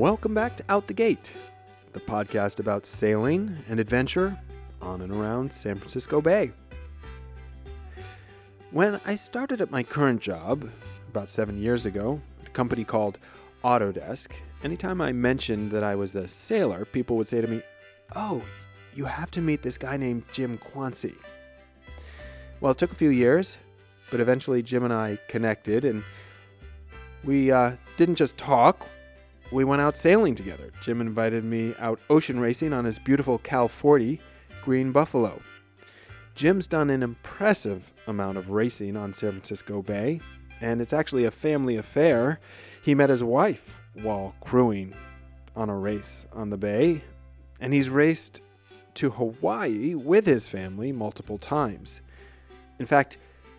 Welcome back to Out the Gate, the podcast about sailing and adventure on and around San Francisco Bay. When I started at my current job about seven years ago, a company called Autodesk, anytime I mentioned that I was a sailor, people would say to me, Oh, you have to meet this guy named Jim Quanci. Well, it took a few years, but eventually Jim and I connected, and we uh, didn't just talk, we went out sailing together. Jim invited me out ocean racing on his beautiful Cal 40 Green Buffalo. Jim's done an impressive amount of racing on San Francisco Bay, and it's actually a family affair. He met his wife while crewing on a race on the bay, and he's raced to Hawaii with his family multiple times. In fact,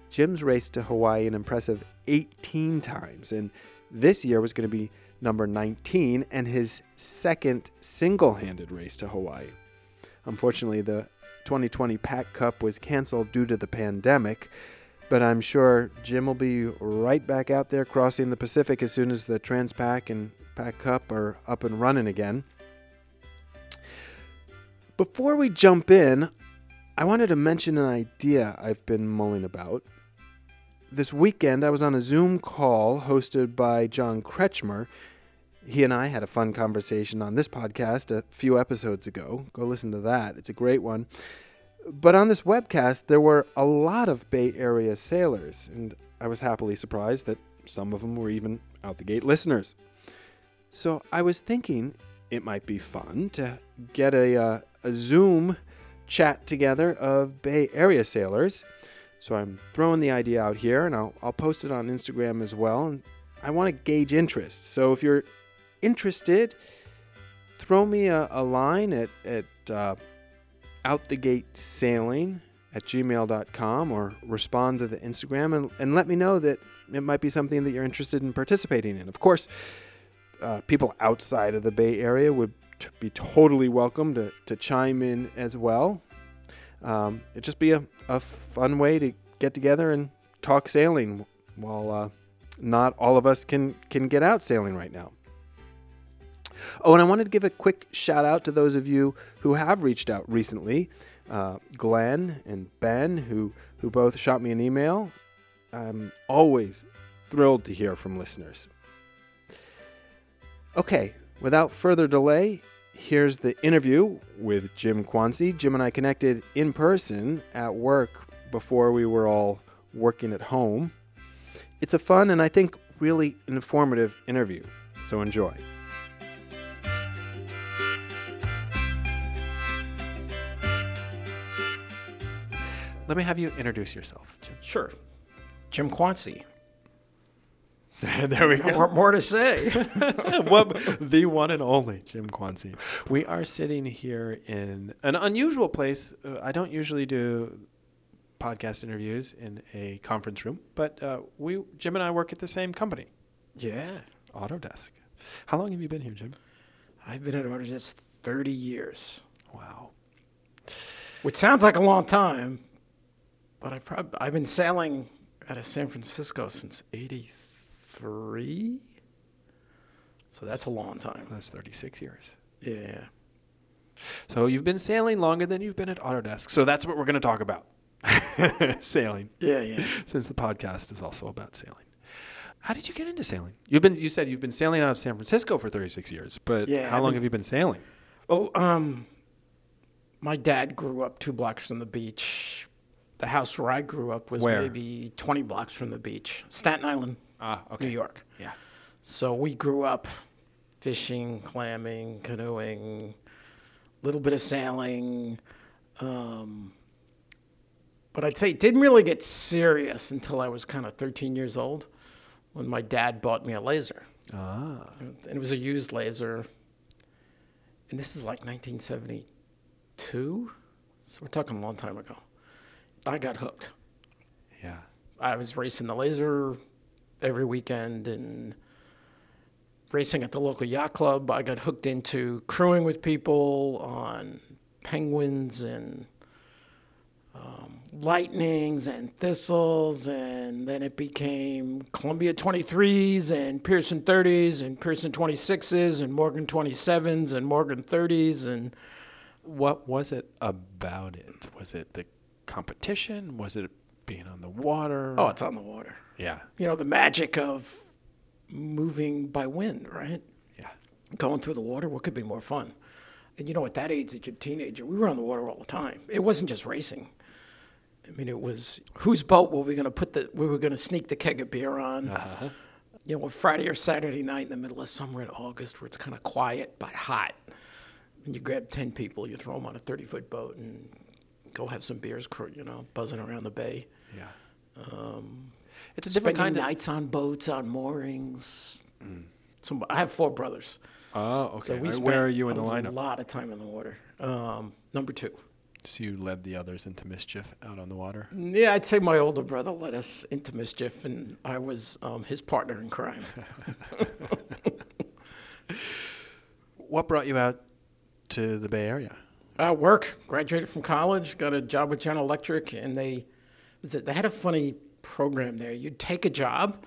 Jim's raced to Hawaii an impressive 18 times, and this year was going to be number 19 and his second single handed race to Hawaii. Unfortunately, the 2020 Pac Cup was canceled due to the pandemic, but I'm sure Jim will be right back out there crossing the Pacific as soon as the Transpac and Pac Cup are up and running again. Before we jump in, I wanted to mention an idea I've been mulling about. This weekend, I was on a Zoom call hosted by John Kretschmer. He and I had a fun conversation on this podcast a few episodes ago. Go listen to that, it's a great one. But on this webcast, there were a lot of Bay Area sailors, and I was happily surprised that some of them were even out the gate listeners. So I was thinking it might be fun to get a, uh, a Zoom chat together of Bay Area sailors. So I'm throwing the idea out here, and I'll, I'll post it on Instagram as well. And I want to gauge interest. So if you're interested, throw me a, a line at, at uh, outthegatesailing at gmail.com or respond to the Instagram and, and let me know that it might be something that you're interested in participating in. Of course, uh, people outside of the Bay Area would t- be totally welcome to, to chime in as well. Um, it'd just be a, a fun way to get together and talk sailing while uh, not all of us can, can get out sailing right now. Oh, and I wanted to give a quick shout out to those of you who have reached out recently. Uh, Glenn and Ben, who, who both shot me an email. I'm always thrilled to hear from listeners. Okay, without further delay, here's the interview with Jim Quanci. Jim and I connected in person at work before we were all working at home. It's a fun and I think really informative interview, so enjoy. Let me have you introduce yourself, Jim. Sure. Jim Quanci. there we More, more to say. well, the one and only Jim Quanci. We are sitting here in an unusual place. Uh, I don't usually do podcast interviews in a conference room, but uh, we Jim and I work at the same company, yeah. Autodesk. How long have you been here, Jim? I've been at Autodesk 30 years, Wow. which sounds like a long time, but I've, prob- I've been sailing out of San Francisco since 83. So that's a long time. That's 36 years. Yeah. So you've been sailing longer than you've been at Autodesk. So that's what we're going to talk about. sailing. Yeah, yeah. Since the podcast is also about sailing. How did you get into sailing? You've been you said you've been sailing out of San Francisco for 36 years, but Yeah, how I've long been- have you been sailing? Well, um, my dad grew up two blocks from the beach. The house where I grew up was Where? maybe 20 blocks from the beach, Staten Island, Ah, New York. Yeah. So we grew up fishing, clamming, canoeing, a little bit of sailing. Um, but I'd say it didn't really get serious until I was kind of 13 years old when my dad bought me a laser. Ah. And it was a used laser. And this is like 1972. So we're talking a long time ago. I got hooked. Yeah. I was racing the laser every weekend and racing at the local yacht club. I got hooked into crewing with people on penguins and um, Lightnings and Thistles, and then it became Columbia 23s and Pearson 30s and Pearson 26s and Morgan 27s and Morgan 30s and What was it about it? Was it the competition? Was it being on the water? oh, it's on the water. yeah, You know the magic of moving by wind, right? yeah. going through the water, what could be more fun? And you know, at that age, as a teenager, we were on the water all the time. It wasn't just racing. I mean, it was whose boat were we going to put the? We were going to sneak the keg of beer on. Uh-huh. You know, a Friday or Saturday night in the middle of summer in August, where it's kind of quiet but hot. And you grab ten people, you throw them on a thirty-foot boat, and go have some beers. You know, buzzing around the bay. Yeah. it's a different kind of. nights on boats, on moorings. So I have four brothers. Oh, So okay. we Uh, spent Where are you in the lineup? a lot of time in the water. Um, number two. So you led the others into mischief out on the water. Yeah, I'd say my older brother led us into mischief, and I was um, his partner in crime. What brought you out to the Bay Area? Uh, work, graduated from college, got a job with General Electric, and they was it, they had a funny program there. You'd take a job,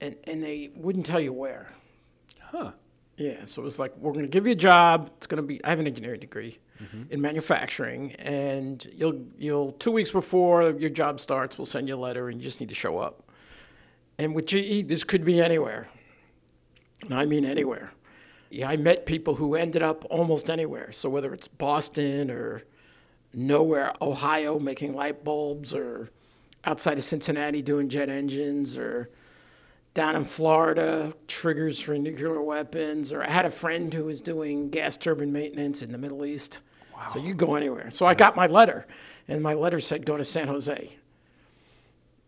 and, and they wouldn't tell you where. Huh. Yeah, so it was like we're going to give you a job. It's going to be. I have an engineering degree in manufacturing, and you'll you'll two weeks before your job starts, we'll send you a letter, and you just need to show up. And with GE, this could be anywhere, and I mean anywhere. Yeah, I met people who ended up almost anywhere. So whether it's Boston or nowhere, Ohio, making light bulbs, or outside of Cincinnati doing jet engines, or down in Florida, triggers for nuclear weapons, or I had a friend who was doing gas turbine maintenance in the Middle East. Wow. So you go anywhere. So I got my letter, and my letter said go to San Jose.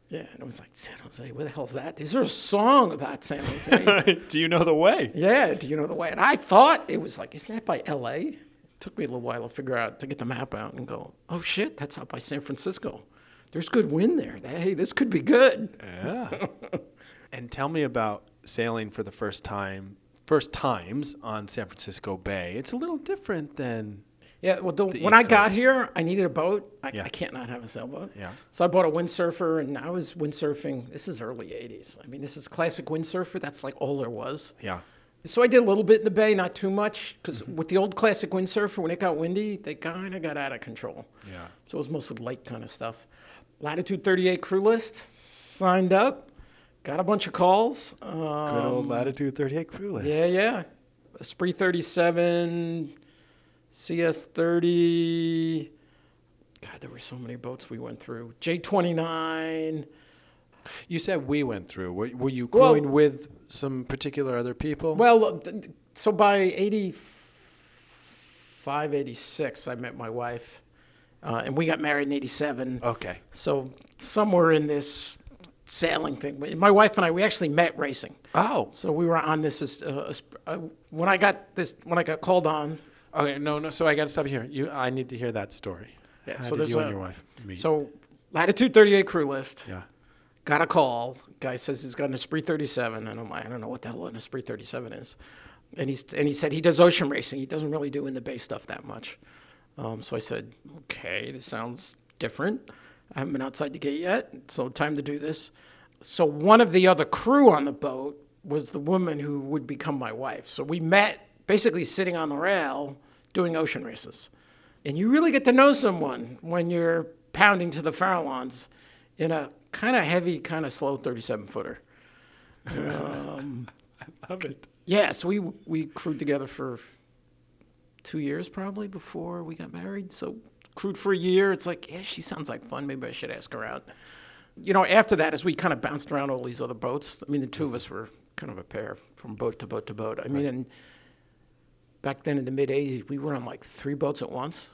Yeah, and it was like San Jose. Where the hell's that? Is there a song about San Jose? Do you know the way? yeah, do you know the way? And I thought it was like, isn't that by L.A.? It took me a little while to figure out to get the map out and go, oh shit, that's out by San Francisco. There's good wind there. Hey, this could be good. Yeah. and tell me about sailing for the first time, first times on San Francisco Bay. It's a little different than. Yeah, well, the, The when East I got here, I needed a boat. I, Yeah. I can't not have a sailboat. Yeah. So I bought a windsurfer, and I was windsurfing. This is early '80s. I mean, this is classic windsurfer. That's like all there was. Yeah. So I did a little bit in the bay, not too much, because Mm-hmm. with the old classic windsurfer, when it got windy, they kind of got out of control. Yeah. So it was mostly light kind of stuff. Latitude 38 crew list, signed up, got a bunch of calls. Good Um, old Latitude 38 crew list. yeah, yeah. Esprit 37, CS 30. God, there were so many boats we went through. J29. You said we went through. Were, were you Well- with some particular other people? Well, uh, so by 85, 86, I met my wife. Uh, and we got married in 87. okay. So somewhere in this sailing thing, my wife and I, we actually met racing. Oh. So we were on this. Uh, sp- uh, when I got this, when I got called on, Okay. No, no. So I got to stop here. You, I need to hear that story. Yeah, How so did you a- and your wife meet? so latitude 38 crew list. yeah. Got a call. Guy says he's got an Esprit 37, and I'm like, I don't know what the hell an Esprit 37 is. And he's and he said he does ocean racing. He doesn't really do in the bay stuff that much. Um, so I said, okay, this sounds different. I haven't been outside the gate yet, so time to do this. So one of the other crew on the boat was the woman who would become my wife. So we met basically sitting on the rail doing ocean races. And you really get to know someone when you're pounding to the Farallons in a kind of heavy, kind of slow 37 footer. Um, I love it. yeah, so we we crewed together for two years probably before we got married. So crewed for a year. It's like, yeah, she sounds like fun. Maybe I should ask her out. You know, after that, as we kind of bounced around all these other boats, I mean, the two of us were kind of a pair from boat to boat to boat. I mean, and back then in the mid 80s, we were on like three boats at once,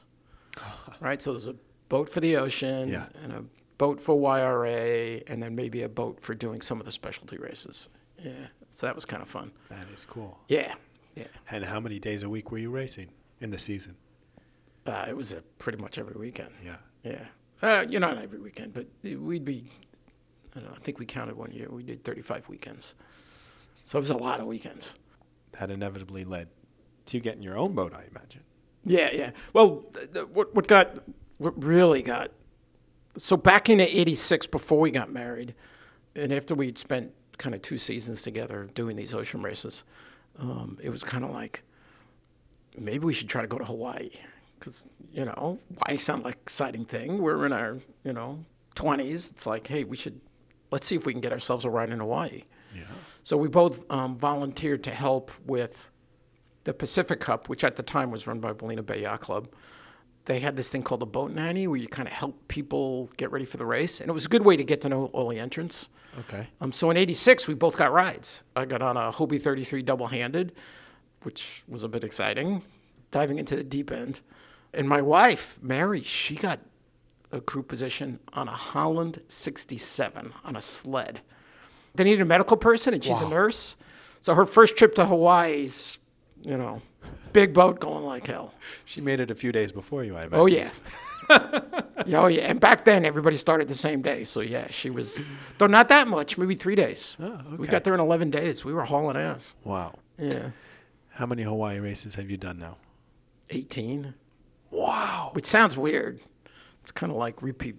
right? So there's a boat for the ocean Yeah. and a boat for YRA, and then maybe a boat for doing some of the specialty races. Yeah, so that was kind of fun. That is cool. Yeah, yeah. And how many days a week were you racing in the season? Uh, it was pretty much every weekend. Yeah. Yeah. Uh, you know, not every weekend, but we'd be, I don't know, I think we counted one year. We did 35 weekends. So it was a lot of weekends. That inevitably led to getting your own boat, I imagine. Yeah, yeah. Well, th- th- what, what got, what really got So back in '86, before we got married, and after we'd spent kind of two seasons together doing these ocean races, um, it was kind of like maybe we should try to go to Hawaii because you know Hawaii sound like exciting thing. We're in our you know 20s. It's like hey, we should let's see if we can get ourselves a ride in Hawaii. Yeah. So we both um, volunteered to help with the Pacific Cup, which at the time was run by Ballena Bay Yacht Club. They had this thing called the boat nanny, where you kind of help people get ready for the race, and it was a good way to get to know all the entrants. Okay. Um, so in '86, we both got rides. I got on a Hobie 33 double-handed, which was a bit exciting, diving into the deep end. And my wife, Mary, she got a crew position on a Holland 67 on a sled. They needed a medical person, and she's a nurse. So her first trip to Hawaii's, you know, big boat going like hell. She made it a few days before you, I imagine. Oh yeah. yeah, oh yeah. And back then everybody started the same day. So yeah, she was though not that much, maybe three days. Oh, okay. We got there in eleven days. We were hauling ass. Wow. Yeah. How many Hawaii races have you done now? Eighteen. Wow. Which sounds weird. It's kinda like repeat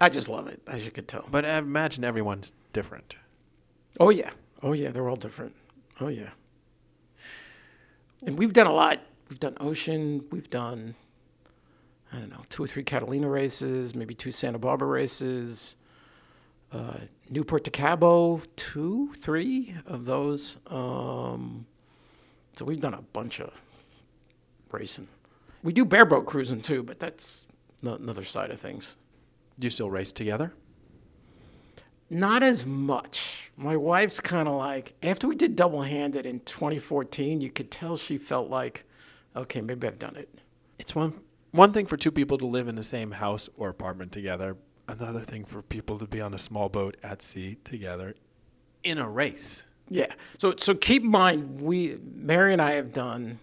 I just love it, as you could tell. But I imagine everyone's different. Oh yeah. Oh yeah, they're all different. Oh yeah. And we've done a lot. We've done ocean, we've done I don't know, two or three Catalina races, maybe two Santa Barbara races, uh, Newport to Cabo, two, three of those. Um, so we've done a bunch of racing. We do bareboat cruising too, but that's another side of things. Do you still race together? Not as much. My wife's kind of like, after we did double handed in 2014, you could tell she felt like, okay, maybe I've done it. It's one one thing for two people to live in the same house or apartment together. Another thing for people to be on a small boat at sea together in a race. Yeah. So so keep in mind, we Mary and I have done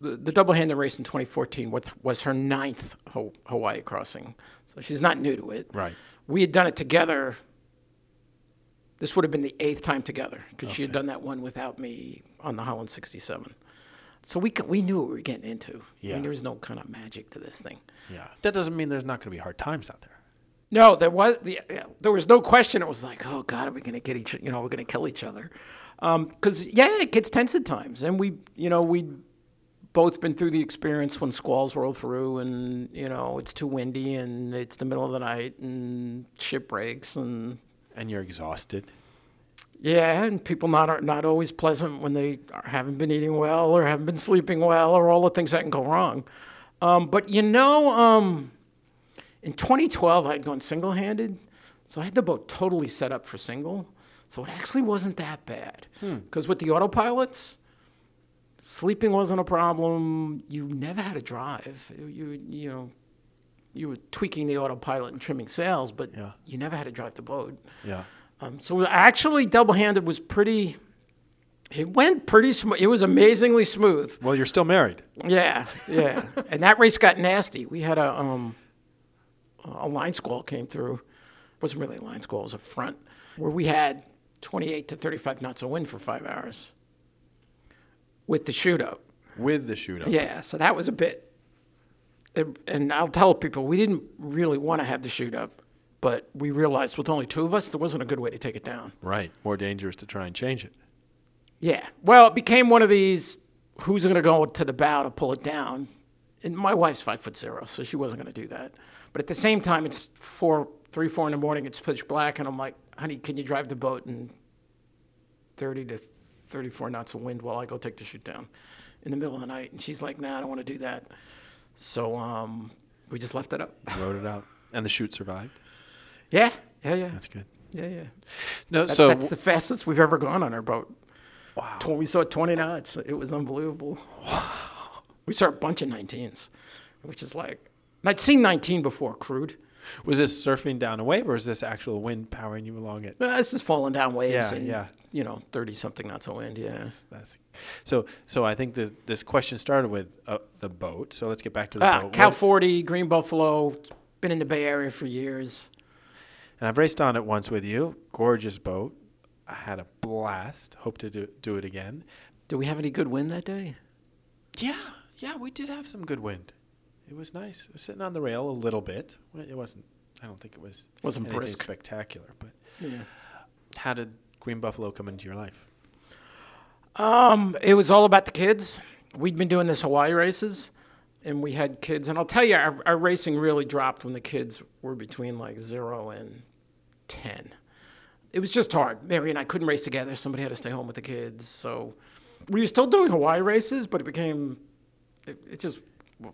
the, the double handed race in 2014 with, was her ninth Ho- Hawaii crossing. So she's not new to it. Right. We had done it together. This would have been the eighth time together because she had done that one without me on the Holland 67. So we, c- we knew what we were getting into. I Yeah. mean, there was no kind of magic to this thing. Yeah. That doesn't mean there's not going to be hard times out there. No, there was the, yeah, there was no question. It was like, oh God, are we going to get each? You know, we're going to kill each other. Um, because yeah, it gets tense at times, and we, you know, we both been through the experience when squalls roll through, and you know, it's too windy, and it's the middle of the night, and ship breaks, and And you're exhausted. yeah, and people not are not always pleasant when they are, haven't been eating well or haven't been sleeping well or all the things that can go wrong. Um, but you know, um, in 2012, I had gone single-handed, so I had the boat totally set up for single. So it actually wasn't that bad because with the autopilots, sleeping wasn't a problem. You never had to drive. You you, you know. You were tweaking the autopilot and trimming sails, but Yeah. you never had to drive the boat. Yeah. Um, so actually, double-handed was pretty. It went pretty smooth. It was amazingly smooth. Well, you're still married. Yeah, yeah. and that race got nasty. We had a um, a line squall came through. It wasn't really a line squall. It was a front where we had 28 to 35 knots of wind for five hours with the shootout. With the shootout. Yeah, so that was a bit. It- and I'll tell people we didn't really want to have the shootout, but we realized with only two of us, there wasn't a good way to take it down. Right. More dangerous to try and change it. Yeah. Well, it became one of these who's going to go to the bow to pull it down? And my wife's five foot zero, so she wasn't going to do that. But at the same time, it's four, three, four in the morning. It's pitch black, and I'm like, honey, can you drive the boat in 30 to 34 knots of wind while I go take the chute down in the middle of the night? And she's like, nah, I don't want to do that. So um, we just left it up. Wrote it out. And the chute survived. Yeah, yeah, yeah, That's good. yeah, yeah. No, That- so that's the fastest we've ever gone on our boat. wow. We saw 20 knots. It was unbelievable. Wow. We saw a bunch of 19s, which is like, I'd seen 19 before, crewed. Was this surfing down a wave, or is this actual wind powering you along it? Uh, This is falling down waves Yeah, and, yeah. you know, 30 something knots of wind. Yeah. That's, so, so I think that this question started with uh, the boat. So let's get back to the Ah, boat. Cal What- 40, Green Buffalo, been in the Bay Area for years. and I've raced on it once with you. Gorgeous boat. I had a blast. Hope to do do it again. Do we have any good wind that day? Yeah, yeah, we did have some good wind. It was nice. Was sitting on the rail a little bit. It wasn't. I don't think it was Wasn't anything brisk. spectacular. But Yeah. how did Green Buffalo come into your life? Um, it was all about the kids. We'd been doing this Hawaii races, and we had kids. And I'll tell you, our, our racing really dropped when the kids were between like zero and ten. It was just hard. Mary and I couldn't race together. Somebody had to stay home with the kids. So we were still doing Hawaii races, but it became, it, it just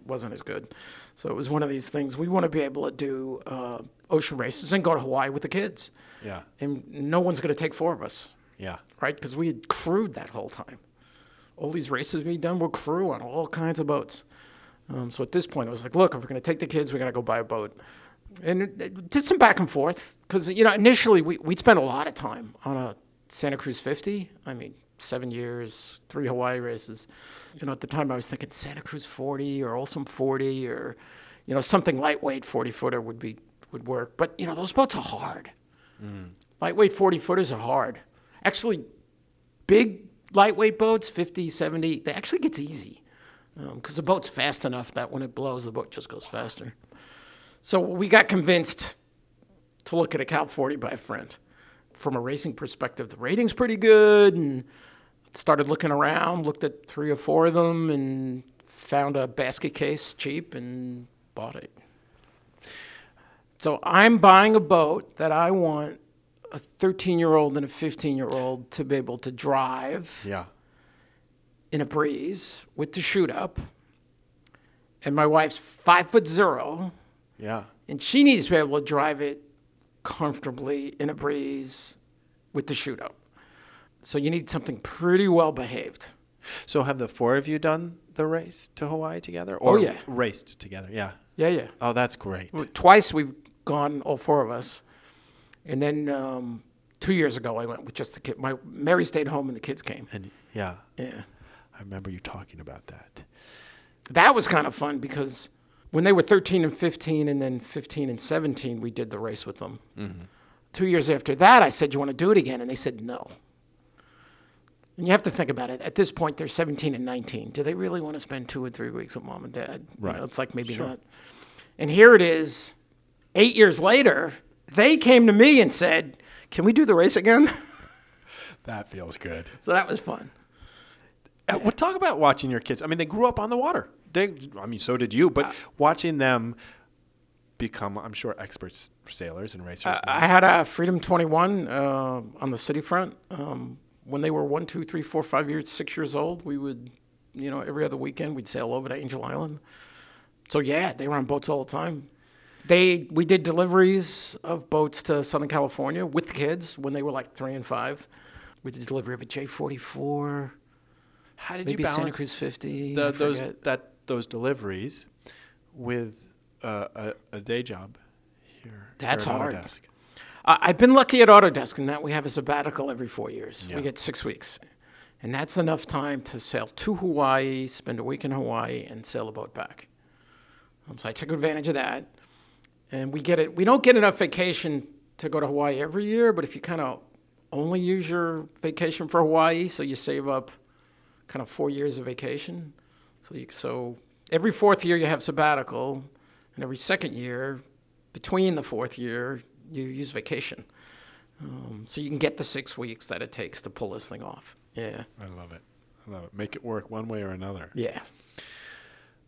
wasn't as good. So it was one of these things. We want to be able to do uh, ocean races and go to Hawaii with the kids, Yeah. and no one's going to take four of us Yeah. right? Because we had crewed that whole time. All these races we'd done were crew on all kinds of boats. Um, so at this point, it was like, look, if we're going to take the kids, we got to go buy a boat. And it, it did some back and forth because you know initially we we'd spent a lot of time on a Santa Cruz 50. I mean, seven years, three Hawaii races. You know, at the time I was thinking Santa Cruz 40 or Olson 40 or you know something lightweight 40 footer would be would work. But you know those boats are hard. Lightweight 40 footers are hard. Actually, big lightweight boats, 50, 70, they actually gets easy um, because the boat's fast enough that when it blows, the boat just goes faster. So we got convinced to look at a Cal 40 by a friend. From a racing perspective, the rating's pretty good, and started looking around, looked at three or four of them, and found a basket case cheap and bought it. So I'm buying a boat that I want a 13 year old and a 15 year old to be able to drive Yeah. in a breeze with the chute up. And my wife's five foot zero, Yeah. and she needs to be able to drive it comfortably in a breeze with the chute up. So you need something pretty well behaved. So have the four of you done the race to Hawaii together, Oh, or yeah. raced together? Yeah. Yeah, yeah. Oh, that's great. Twice we've gone, all four of us. And then um, two years ago, I went with just the kid. My Mary stayed home, and the kids came. And yeah, Yeah. I remember you talking about that. that was kind of fun because when they were 13 and 15 and then 15 and 17 we did the race with them two years after that i said you want to do it again and they said no and you have to think about it at this point they're 17 and 19 do they really want to spend two or three weeks with mom and dad You Right. know, it's like maybe Sure. not and here it is eight years later they came to me and said can we do the race again That feels good. so that was fun Uh, well, talk about watching your kids. I mean, they grew up on the water. They, I mean, so did you. But watching them become, I'm sure, experts sailors and racers. now. I had a Freedom 21 uh, on the city front. Um, when they were one, two, three, four, five years, six years old, we would, you know, every other weekend we'd sail over to Angel Island. So yeah, they were on boats all the time. They we did deliveries of boats to Southern California with the kids when they were like three and five. We did delivery of a J44, How did maybe you Santa balance Cruz 50. the, those that those deliveries with uh, a, a day job here? That's here at hard. Autodesk? I- I've been lucky at Autodesk in that we have a sabbatical every four years. Yeah. We get six weeks. And that's enough time to sail to Hawaii, spend a week in Hawaii, and sail a boat back. Um, so I took advantage of that. And we get it. We don't get enough vacation to go to Hawaii every year, but if you kind of only use your vacation for Hawaii, so you save up kind of four years of vacation. So you, so every fourth year you have sabbatical, and every second year, between the fourth year, you use vacation. Um, so you can get the six weeks that it takes to pull this thing off. Yeah. I love it. I love it. Make it work one way or another. Yeah.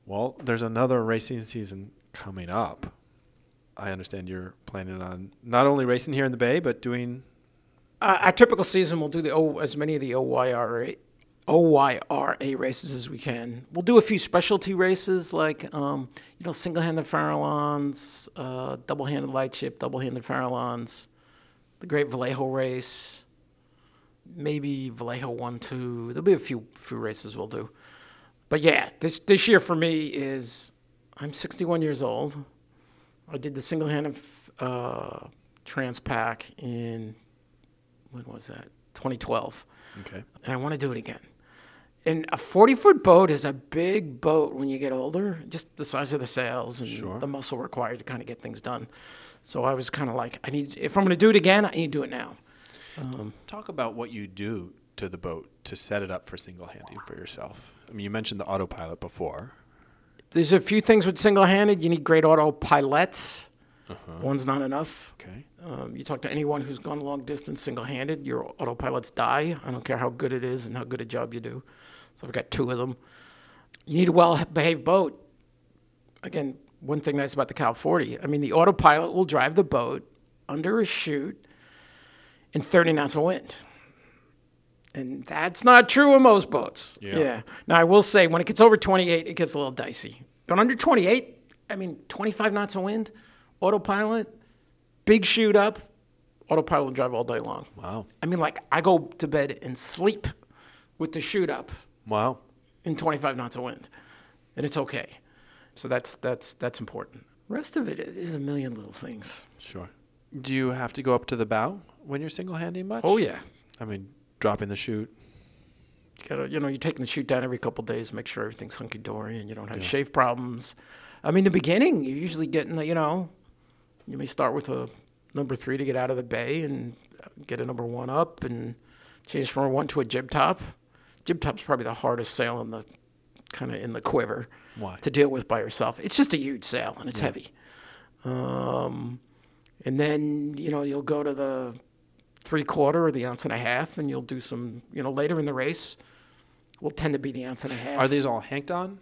Well, there's another racing season coming up. I understand you're planning on not only racing here in the Bay, but doing. Uh, our typical season, we'll do the o, as many of the OYRA, OYRA races as we can. We'll do a few specialty races like, um, you know, single-handed Farallons, uh, double-handed lightship, double-handed Farallons, the Great Vallejo race, maybe Vallejo one, two. There'll be a few few races we'll do. But yeah, this this year for me is I'm 61 years old. I did the single-handed uh, Transpac in when was that? 2012. Okay. And I want to do it again. And a 40 foot boat is a big boat when you get older, just the size of the sails and Sure. the muscle required to kind of get things done. So I was kind of like, I need, if I'm going to do it again, I need to do it now. Talk about what you do to the boat to set it up for single handing for yourself. I mean, you mentioned the autopilot before. There's a few things with single-handed. You need great autopilots. One's not enough. Okay. Um, you talk to anyone who's gone long distance single-handed, your autopilots die. I don't care how good it is and how good a job you do. So I've got two of them. You need a well-behaved boat. Again, one thing nice about the Cal 40. I mean, the autopilot will drive the boat under a chute in 30 knots of wind. And that's not true of most boats. Yeah. Now, I will say, when it gets over 28, it gets a little dicey. But under 28, I mean, 25 knots of wind, autopilot, big chute up, autopilot drive all day long. Wow. I mean, like, I go to bed and sleep with the chute up Wow. in 25 knots of wind, and it's okay. So that's that's that's important. Rest of it is, is a million little things. Sure. Do you have to go up to the bow when you're single handing much? Oh yeah, I mean, dropping the chute. you gotta you know you're taking the chute down every couple days, make sure everything's hunky dory and you don't have shave problems. I mean, the beginning you're usually getting the, you know, you may start with a number three to get out of the bay and get a number one up and change from a one to a jib top. Jib top's probably the hardest sail in the kind of in the quiver. Why? to deal with by yourself. It's just a huge sail and it's heavy. Um, and then you know you'll go to the three quarter or the ounce and a half, and you'll do some. You know later in the race, will tend to be the ounce and a half. Are these all hanked on?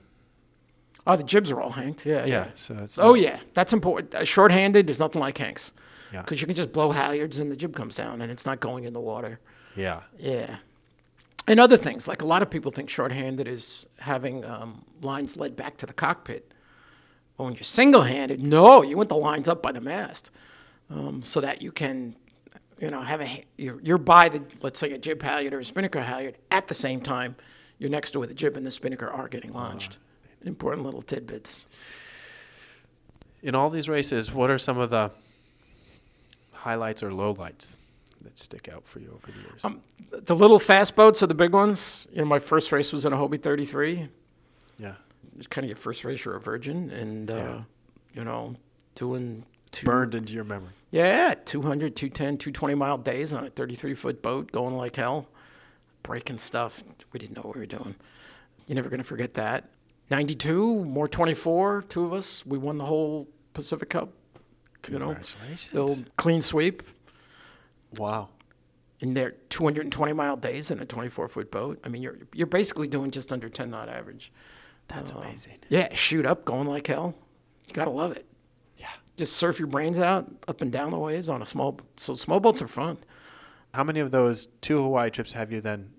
Oh, the jibs are all hanked. Yeah, yeah. So it's Oh yeah, that's important. Uh, short-handed, there's nothing like hanks. Yeah. Because you can just blow halyards and the jib comes down and it's not going in the water. yeah. Yeah. And other things, like a lot of people think shorthanded is having um, lines led back to the cockpit. Well, when you're single handed, no, you want the lines up by the mast um, so that you can, you know, have a, you're, you're by the, let's say a jib halyard or a spinnaker halyard at the same time. You're next to where the jib and the spinnaker are getting launched. Important little tidbits. In all these races, what are some of the highlights or lowlights that stick out for you over the years? Um, The little fast boats are the big ones. You know, my first race was in a Hobie 33. yeah. It's kind of your first race. You're a virgin, and uh, Yeah. you know, doing two, Burned into your memory. Yeah, 200, 210, 220 mile days on a 33 foot boat, going like hell, breaking stuff. We didn't know what we were doing. You're never gonna forget that. 92, Moore 24, two of us. We won the whole Pacific Cup. You know, old clean sweep Wow. in their 220 mile days in a 24 foot boat. I mean, you're you're basically doing just under 10 knot average. That's Uh, amazing. Yeah, chute up, going like hell. You gotta love it. Just surf your brains out up and down the waves on a small. So small boats are fun. How many of those two Hawaii trips have you then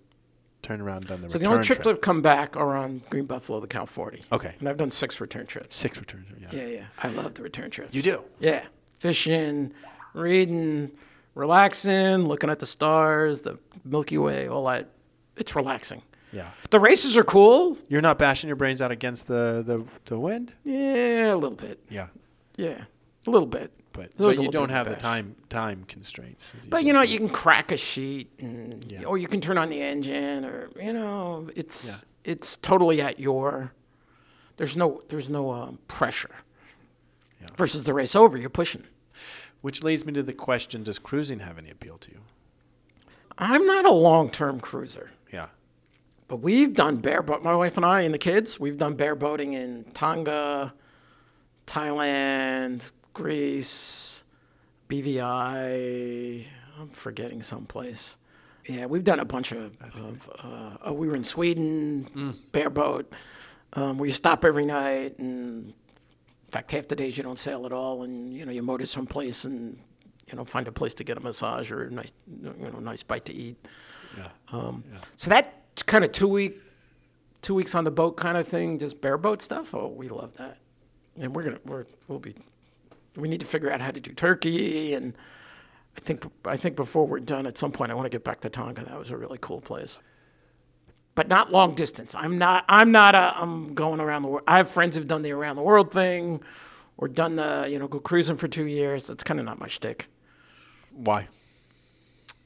turned around and done the So the only trips that trip? have come back are on Green Buffalo, the Cal 40. Okay. And I've done six return trips. Six returns. Yeah. Yeah, yeah. I love the return trips. You do? Yeah. Fishing, reading, relaxing, looking at the stars, the Milky Way, all that. It's relaxing. Yeah. The races are cool. You're not bashing your brains out against the, the, the wind? Yeah, a little bit. Yeah. Yeah, a little bit. But, always but you don't have the time time constraints. as But you know, you can crack a sheet, and, Yeah. or you can turn on the engine, or you know, it's Yeah. it's totally at your. There's no there's no um, pressure. Yeah. Versus the race over, you're pushing. Which leads me to the question Does cruising have any appeal to you? I'm not a long term cruiser, Yeah. but we've done bare boat. My wife and I and the kids, we've done bare boating in Tonga, Thailand, Greece, BVI. I'm forgetting someplace. Yeah, we've done a bunch of. of uh, oh, we were in Sweden, bare boat, um, where you stop every night, and in fact, half the days you don't sail at all, and you know you motor someplace and you know find a place to get a massage or a nice you know nice bite to eat. Yeah. Um, So that kind of two week, two weeks on the boat kind of thing, just bareboat stuff. Oh, we love that, and we're gonna we're we'll be. We need to figure out how to do Turkey, and I think I think before we're done, at some point, I want to get back to Tonga. That was a really cool place, but not long distance. I'm not. I'm not a. I'm going around the world. I have friends who've done the around the world thing, or done the you know go cruising for two years. That's kind of not my shtick. Why?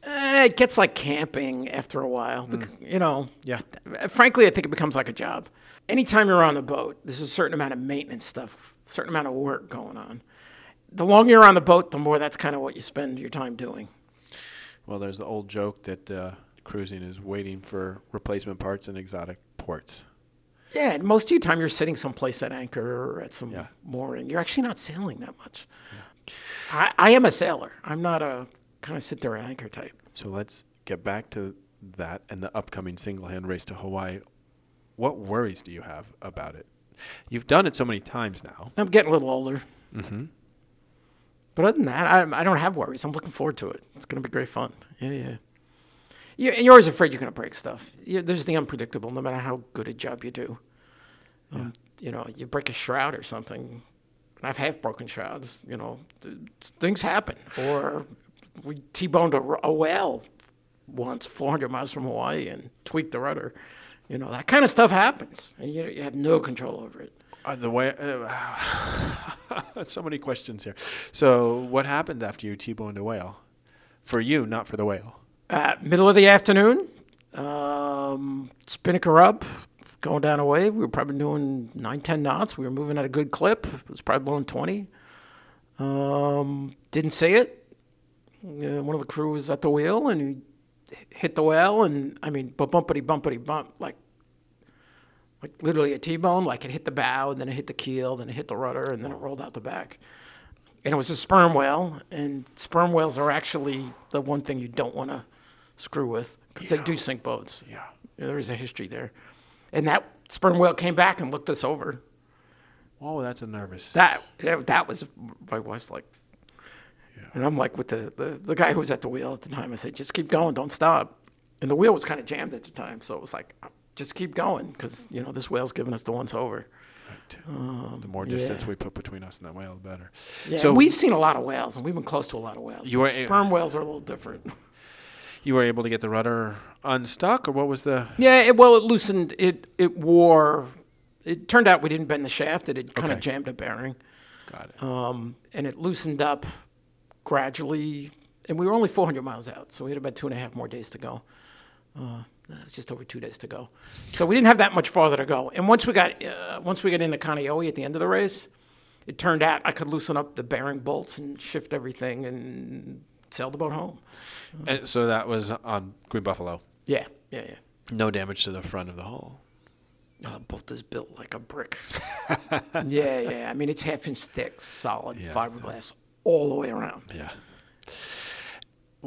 Eh, it gets like camping after a while. bec- You know, Yeah. frankly, I think it becomes like a job. Anytime you're on the boat, there's a certain amount of maintenance stuff, certain amount of work going on. The longer you're on the boat, the more that's kind of what you spend your time doing. Well, there's the old joke that uh, cruising is waiting for replacement parts in exotic ports. Yeah, and most of the time you're sitting someplace at anchor or at some Yeah. mooring. You're actually not sailing that much. I, I am a sailor. I'm not a kind of sit there at anchor type. So let's get back to that and the upcoming single hand race to Hawaii. What worries do you have about it? You've done it so many times now. I'm getting a little older. Mm-hmm. But other than that, I, I don't have worries. I'm looking forward to it. It's going to be great fun. Yeah, yeah. You, and you're always afraid you're going to break stuff. You, there's the unpredictable, no matter how good a job you do. Um, you know, you break a shroud or something. And I've half broken shrouds. You know, th- things happen. Or we T-boned a whale once, 400 miles from Hawaii, and tweaked the rudder. You know, that kind of stuff happens, and you, you have no control over it. Uh, the way, uh, so many questions here. So, what happened after you T-boned a whale? For you, not for the whale. Uh, middle of the afternoon, um, spinnaker up, going down a wave. We were probably doing 9, 10 knots. We were moving at a good clip. It was probably blowing 20. Um, didn't see it. Uh, one of the crew was at the wheel and he hit the whale. And I mean, bumpity, bumpity, bump, like, like literally a T-bone. Like it hit the bow, and then it hit the keel, then it hit the rudder, and then it rolled out the back and it was a sperm whale. And sperm whales are actually the one thing you don't want to screw with because they do sink boats. Yeah. There is a history there, and that sperm whale came back and looked us over. Oh, that's a nervous. That that, that was my wife's like, and I'm like with the, the the guy who was at the wheel at the time. I said, just keep going, don't stop. And the wheel was kind of jammed at the time, so it was like, just keep going because you know this whale's giving us the once over. Right. the more yeah. distance we put between us and that whale, the better. Yeah, So- we've seen a lot of whales, and we've been close to a lot of whales. You sperm whales are a little different. You were able to get the rudder unstuck, or what was the? Yeah, it, well, it loosened. It it wore. It turned out we didn't bend the shaft. It had kind of Okay. jammed a bearing, Got it. um, and it loosened up gradually. And we were only 400 miles out, so we had about two and a half more days to go. Uh, it's just over two days to go, so we didn't have that much farther to go. And once we got uh, once we got into Kaneohe at the end of the race, it turned out I could loosen up the bearing bolts and shift everything and sail the boat home. And so that was on Green Buffalo. Yeah, yeah, yeah. No damage to the front of the hull. Uh, boat is built like a brick. yeah, yeah. I mean, it's half inch thick, solid Yeah. fiberglass all the way around. Yeah.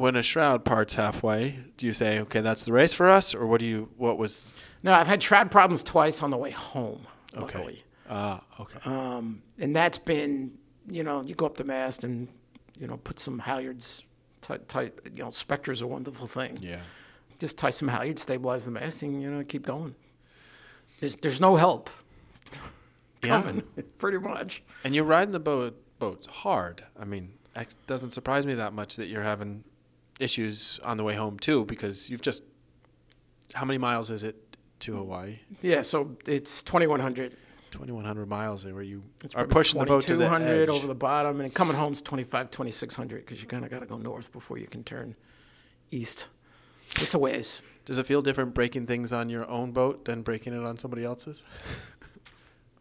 When a shroud parts halfway, do you say, "Okay, that's the race for us," or what do you? What was? No, I've had shroud problems twice on the way home, Okay. luckily. Ah, okay. Um, and that's been, you know, you go up the mast and, you know, put some halyards, tight, tight you know, Spectra's a wonderful thing. yeah. Just tie some halyards, stabilize the mast, and, you know, keep going. There's, there's no help Yeah. coming, pretty much. And you're riding the boat boats hard. I mean, it doesn't surprise me that much that you're having issues on the way home too, because you've just. How many miles is it to Hawaii? Yeah, so it's 2,100. 2,100 miles there, where you It's are pushing the boat to the 2200 edge. over the bottom, and coming home's 25, 2600 because you kind of got to go north before you can turn east. It's a ways. Does it feel different breaking things on your own boat than breaking it on somebody else's?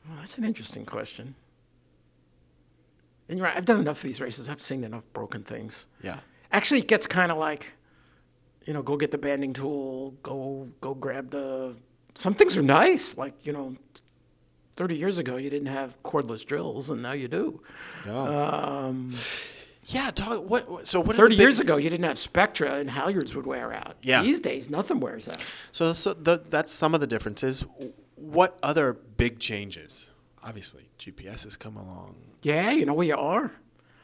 Well, that's an interesting question. And you're right, I've done enough of these races. I've seen enough broken things. Yeah. Actually, it gets kind of like, you know, go get the banding tool, go go grab the. Some things are nice, like you know, 30 years ago you didn't have cordless drills, and now you do. Um, yeah. Talk, what, So what? 30 big- years ago, you didn't have Spectra and halyards would wear out. Yeah. These days, nothing wears out. So, so the, that's some of the differences. What other big changes? Obviously, GPS has come along. Yeah, you know where you are.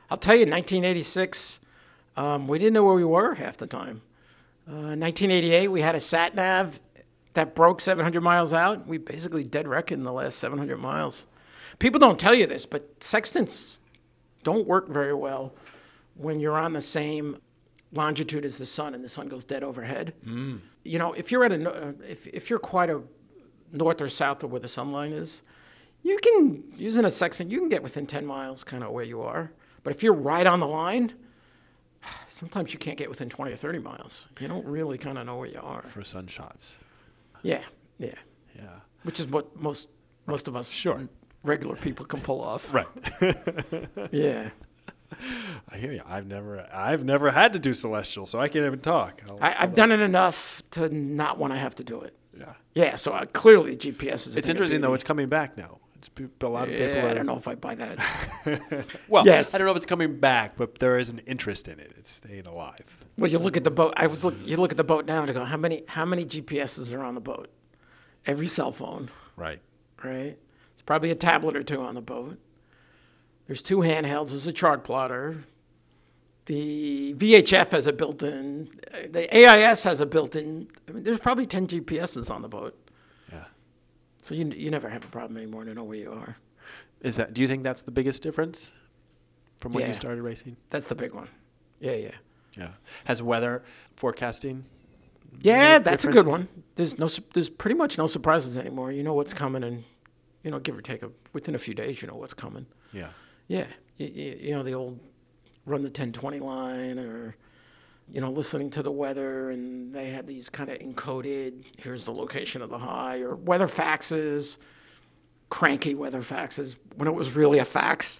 I'll tell you, 1986, um, we didn't know where we were half the time. Uh, 1988, we had a sat nav that broke 700 miles out. We basically dead reckoned the last 700 miles. People don't tell you this, but sextants don't work very well when you're on the same longitude as the sun and the sun goes dead overhead. You know, if you're at a if if you're quite a north or south of where the sun line is, you can using a sextant you can get within 10 miles kind of where you are. But if you're right on the line, sometimes you can't get within 20 or 30 miles. You don't really kind of know where you are. for sunshots. Yeah, yeah. Yeah. Which is what most most of us Sure. regular people can pull off. Right. Yeah. I hear you. I've never, I've never had to do celestial, so I can't even talk. I'll- I, I've done it enough to not want to have to do it. Yeah. Yeah, so uh, clearly GPS is. a It's interesting though. It's coming back now. It's a lot of people. Yeah, I don't know if I buy that. Well, Yes. I don't know if it's coming back, but there is an interest in it. It's staying alive. well, you look at the boat. I was look. You look at the boat now and go, how many how many GPSs are on the boat? Every cell phone, Right. right? It's probably a tablet or two on the boat. There's two handhelds. There's a chart plotter. The VHF has a built-in. Uh, the AIS has a built-in. I mean, there's probably 10 GPSs on the boat. So you, you never have a problem anymore to know where you are. Is that? Do you think that's the biggest difference from when Yeah. you started racing? That's the big one. Yeah, yeah. Yeah. Has weather forecasting? Yeah, that's a good one. There's no, there's pretty much no surprises anymore. You know what's coming, and you know, give or take, a, within a few days, you know what's coming. Yeah. Yeah, you, you, you know the old run the 1020 line, or you know, listening to the weather, and they had these kind of encoded. Here's the location of the high, or weather faxes, cranky weather faxes when it was really a fax.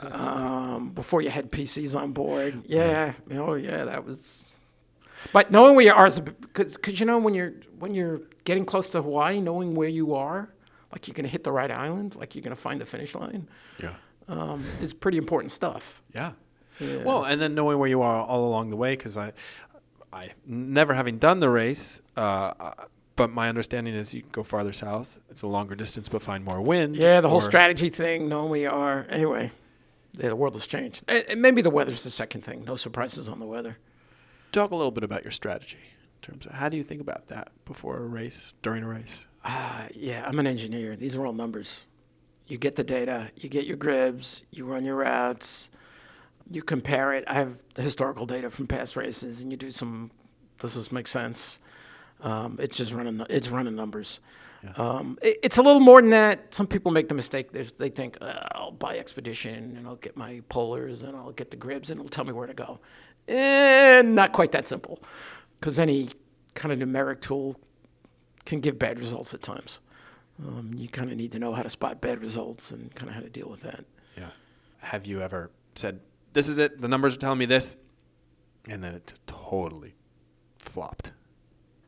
um, before you had PCs on board. Yeah, oh yeah, that was. But knowing where you are, because because you know when you're when you're getting close to Hawaii, knowing where you are, like you're gonna hit the right island, like you're gonna find the finish line, Yeah. um, is pretty important stuff. Yeah. Yeah. Well, and then knowing where you are all along the way, because I, I never having done the race, uh, but my understanding is you go farther south. It's a longer distance, but find more wind. Yeah, the whole strategy thing, knowing where you are. Anyway, yeah, the world has changed. And and maybe the weather's the second thing. No surprises on the weather. Talk a little bit about your strategy in terms of how do you think about that before a race, during a race. Uh, yeah, I'm an engineer. These are all numbers. You get the data, you get your grids, you run your routes, you compare it. I have historical data from past races, and you do some. Does this make sense? Um, it's just running. It's running numbers. Yeah. Um, it- it's a little more than that. Some people make the mistake. There's, they think uh, I'll buy Expedition and I'll get my polars and I'll get the grids and it'll tell me where to go. And not quite that simple, because any kind of numeric tool can give bad results at times. Um, you kind of need to know how to spot bad results and kind of how to deal with that. Yeah. Have you ever said, "This is it. The numbers are telling me this," and then it just totally flopped?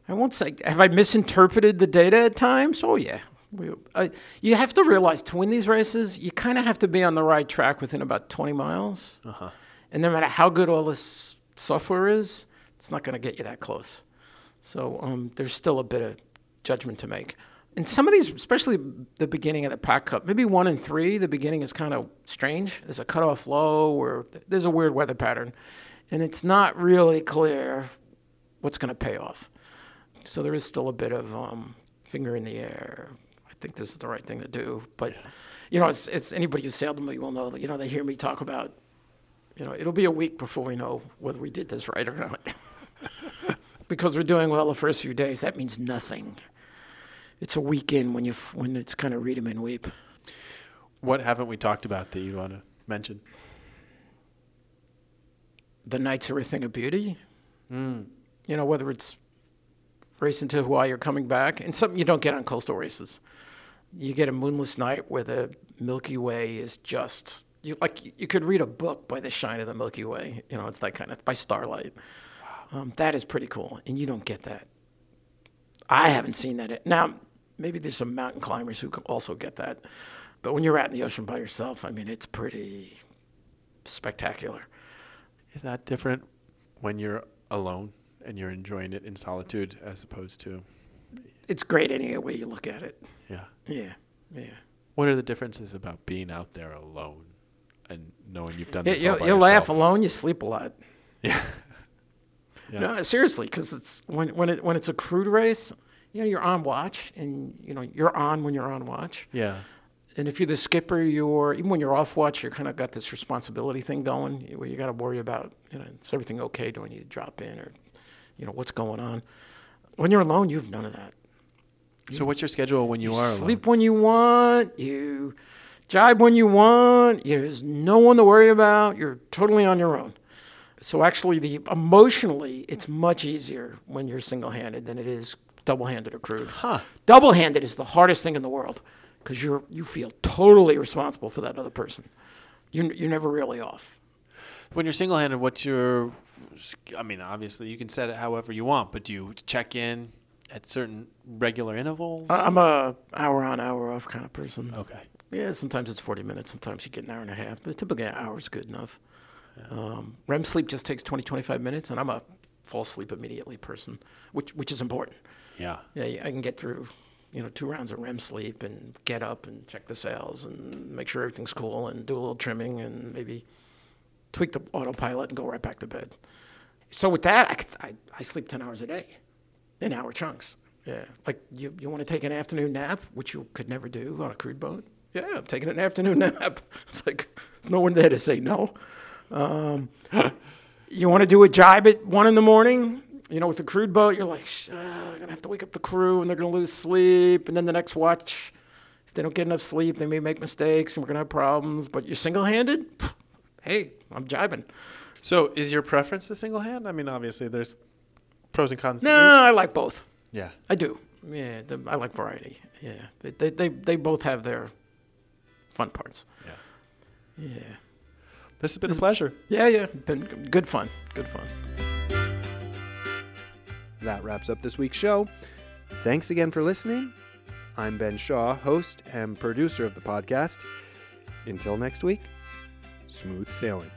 I won't say, have I misinterpreted the data at times? Oh, yeah. We, I, you have to realize to win these races, you kind of have to be on the right track within about 20 miles. Uh huh. And no matter how good all this software is, it's not going to get you that close. So um, there's still a bit of judgment to make. And some of these, especially the beginning of the Pac Cup, maybe one and three, the beginning is kind of strange. There's a cutoff low or there's a weird weather pattern. And it's not really clear what's going to pay off. So there is still a bit of um, finger in the air. I think this is the right thing to do. But, you know, it's, it's anybody who sailed me will know that, you know, they hear me talk about you know, it'll be a week before we know whether we did this right or not. because we're doing well the first few days, that means nothing. It's a weekend when you when it's kind of read 'em and weep. What haven't we talked about that you want to mention? The nights are a thing of beauty. Mm. You know, whether it's racing to Hawaii or coming back, and something you don't get on coastal races. You get a moonless night where the Milky Way is just you like you could read a book by the shine of the Milky Way. You know, it's that kind of by starlight. Um, that is pretty cool, and you don't get that. I haven't seen that. Now, maybe there's some mountain climbers who also get that, but when you're out in the ocean by yourself, I mean, it's pretty spectacular. Is that different when you're alone and you're enjoying it in solitude as opposed to, It's great any way you look at it. yeah? Yeah, yeah. What are the differences about being out there alone and knowing you've done this you, all by you laugh yourself? alone, you sleep a lot. Yeah. yeah. No, seriously, because it's when when it when it's a crewed race, you know, you're on watch, and you know you're on when you're on watch. Yeah. And if you're the skipper, you're even when you're off watch, you're kind of got this responsibility thing going where you got to worry about, you know, is everything okay? Do I need to drop in or, you know, what's going on? When you're alone, you've none of that. So what's your schedule when you, are alone? sleep when you want. You jibe when you want. There's no one to worry about. You're totally on your own. So actually, the emotionally, it's much easier when you're single-handed than it is double-handed or crewed. Huh. Double-handed is the hardest thing in the world because you're you feel totally responsible for that other person. You're you're never really off. When you're single-handed, what's your? I mean, obviously you can set it however you want, but do you check in at certain regular intervals? I'm a hour on, hour off kind of person. okay. Yeah, sometimes it's 40 minutes. Sometimes you get an hour and a half. But typically, an hour is good enough. Um, REM sleep just takes 20, 25 minutes, and I'm a fall asleep immediately person, which which is important. Yeah. Yeah, I can get through, you know, two rounds of REM sleep and get up and check the sails and make sure everything's cool and do a little trimming and maybe tweak the autopilot and go right back to bed. So with that, I, could, I, I sleep 10 hours a day in hour chunks. Yeah. Like you, you want to take an afternoon nap, which you could never do on a crewed boat? Yeah, I'm taking an afternoon nap. It's like, there's no one there to say no. Um, you want to do a jibe at one in the morning? You know, with the crewed boat, you're like, "Sh- uh, I'm gonna have to wake up the crew, and they're gonna lose sleep. And then the next watch, if they don't get enough sleep, they may make mistakes, and we're gonna have problems. But you're single-handed. Hey, I'm jibing. So, is your preference the single hand? I mean, obviously, there's pros and cons. to No. I like both. Yeah. I do. Yeah, the, I like variety. Yeah, they, they they they both have their fun parts. Yeah. Yeah. This has been a pleasure. Yeah, yeah. Been good fun. Good fun. That wraps up this week's show. Thanks again for listening. I'm Ben Shaw, host and producer of the podcast. Until next week, smooth sailing.